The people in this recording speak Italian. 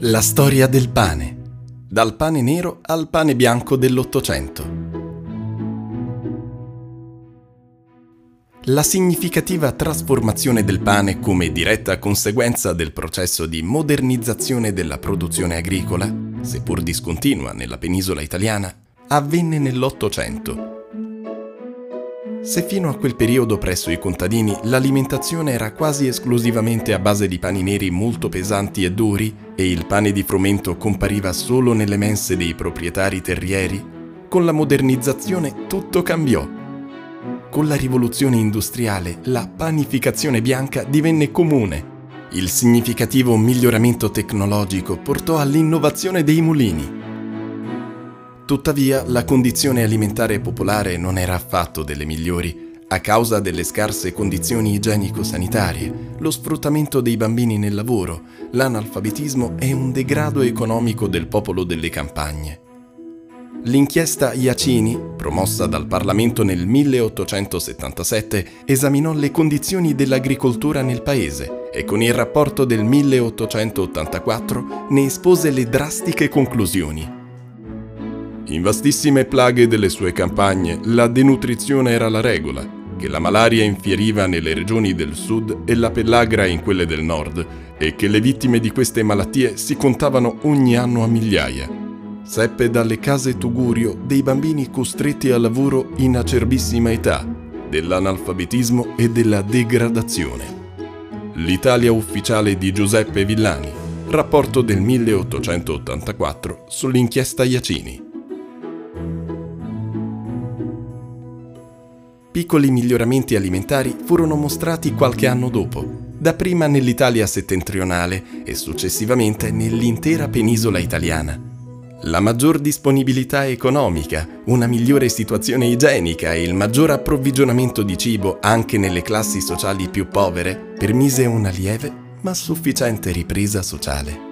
La storia del pane. Dal pane nero al pane bianco dell'Ottocento. La significativa trasformazione del pane come diretta conseguenza del processo di modernizzazione della produzione agricola, seppur discontinua nella penisola italiana, avvenne nell'Ottocento se fino a quel periodo presso i contadini l'alimentazione era quasi esclusivamente a base di pani neri molto pesanti e duri e il pane di frumento compariva solo nelle mense dei proprietari terrieri, con la modernizzazione tutto cambiò. Con la rivoluzione industriale la panificazione bianca divenne comune. Il significativo miglioramento tecnologico portò all'innovazione dei mulini Tuttavia, la condizione alimentare popolare non era affatto delle migliori a causa delle scarse condizioni igienico-sanitarie, lo sfruttamento dei bambini nel lavoro, l'analfabetismo e un degrado economico del popolo delle campagne. L'inchiesta Iacini, promossa dal Parlamento nel 1877, esaminò le condizioni dell'agricoltura nel paese e con il rapporto del 1884 ne espose le drastiche conclusioni. In vastissime plaghe delle sue campagne la denutrizione era la regola, che la malaria infieriva nelle regioni del sud e la pellagra in quelle del nord, e che le vittime di queste malattie si contavano ogni anno a migliaia. Seppe dalle case Tugurio dei bambini costretti al lavoro in acerbissima età, dell'analfabetismo e della degradazione. L'Italia ufficiale di Giuseppe Villani, rapporto del 1884 sull'inchiesta Iacini. Piccoli miglioramenti alimentari furono mostrati qualche anno dopo, dapprima nell'Italia settentrionale e successivamente nell'intera penisola italiana. La maggior disponibilità economica, una migliore situazione igienica e il maggior approvvigionamento di cibo anche nelle classi sociali più povere permise una lieve ma sufficiente ripresa sociale.